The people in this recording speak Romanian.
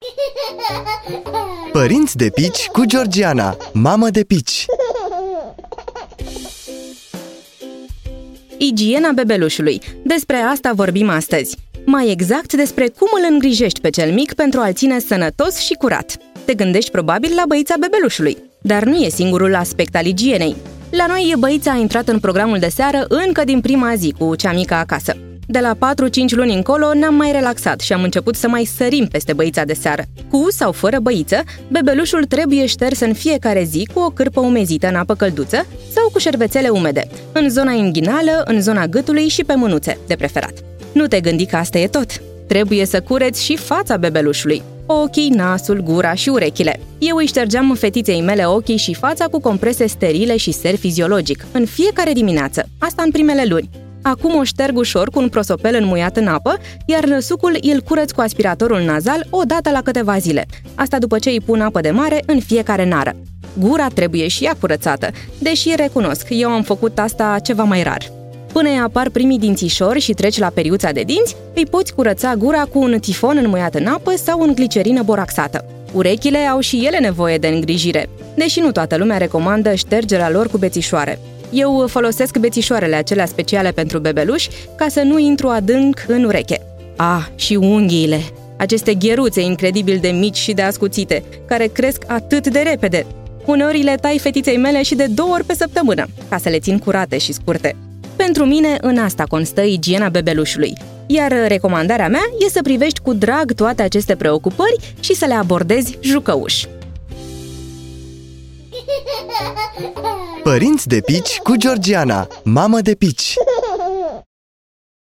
Părinți de pici cu Georgiana, mamă de pici Igiena bebelușului. Despre asta vorbim astăzi. Mai exact despre cum îl îngrijești pe cel mic pentru a-l ține sănătos și curat. Te gândești probabil la băița bebelușului, dar nu e singurul aspect al igienei. La noi, băița a intrat în programul de seară încă din prima zi cu cea mică acasă. De la 4-5 luni încolo ne-am mai relaxat și am început să mai sărim peste băița de seară. Cu sau fără băiță, bebelușul trebuie șters în fiecare zi cu o cârpă umezită în apă călduță sau cu șervețele umede, în zona inghinală, în zona gâtului și pe mânuțe, de preferat. Nu te gândi că asta e tot. Trebuie să cureți și fața bebelușului. Ochii, nasul, gura și urechile. Eu îi ștergeam fetiței mele ochii și fața cu comprese sterile și ser fiziologic, în fiecare dimineață, asta în primele luni. Acum o șterg ușor cu un prosopel înmuiat în apă, iar năsucul îl curăț cu aspiratorul nazal o dată la câteva zile. Asta după ce îi pun apă de mare în fiecare nară. Gura trebuie și ea curățată, deși recunosc, eu am făcut asta ceva mai rar. Până îi apar primii dințișori și treci la periuța de dinți, îi poți curăța gura cu un tifon înmuiat în apă sau în glicerină boraxată. Urechile au și ele nevoie de îngrijire, deși nu toată lumea recomandă ștergerea lor cu bețișoare. Eu folosesc bețișoarele acelea speciale pentru bebeluși ca să nu intru adânc în ureche. Ah, și unghiile! Aceste gheruțe incredibil de mici și de ascuțite, care cresc atât de repede. Uneori le tai fetiței mele și de două ori pe săptămână, ca să le țin curate și scurte. Pentru mine, în asta constă igiena bebelușului, iar recomandarea mea e să privești cu drag toate aceste preocupări și să le abordezi jucăuși. Părinți de pici cu Georgiana, mamă de pici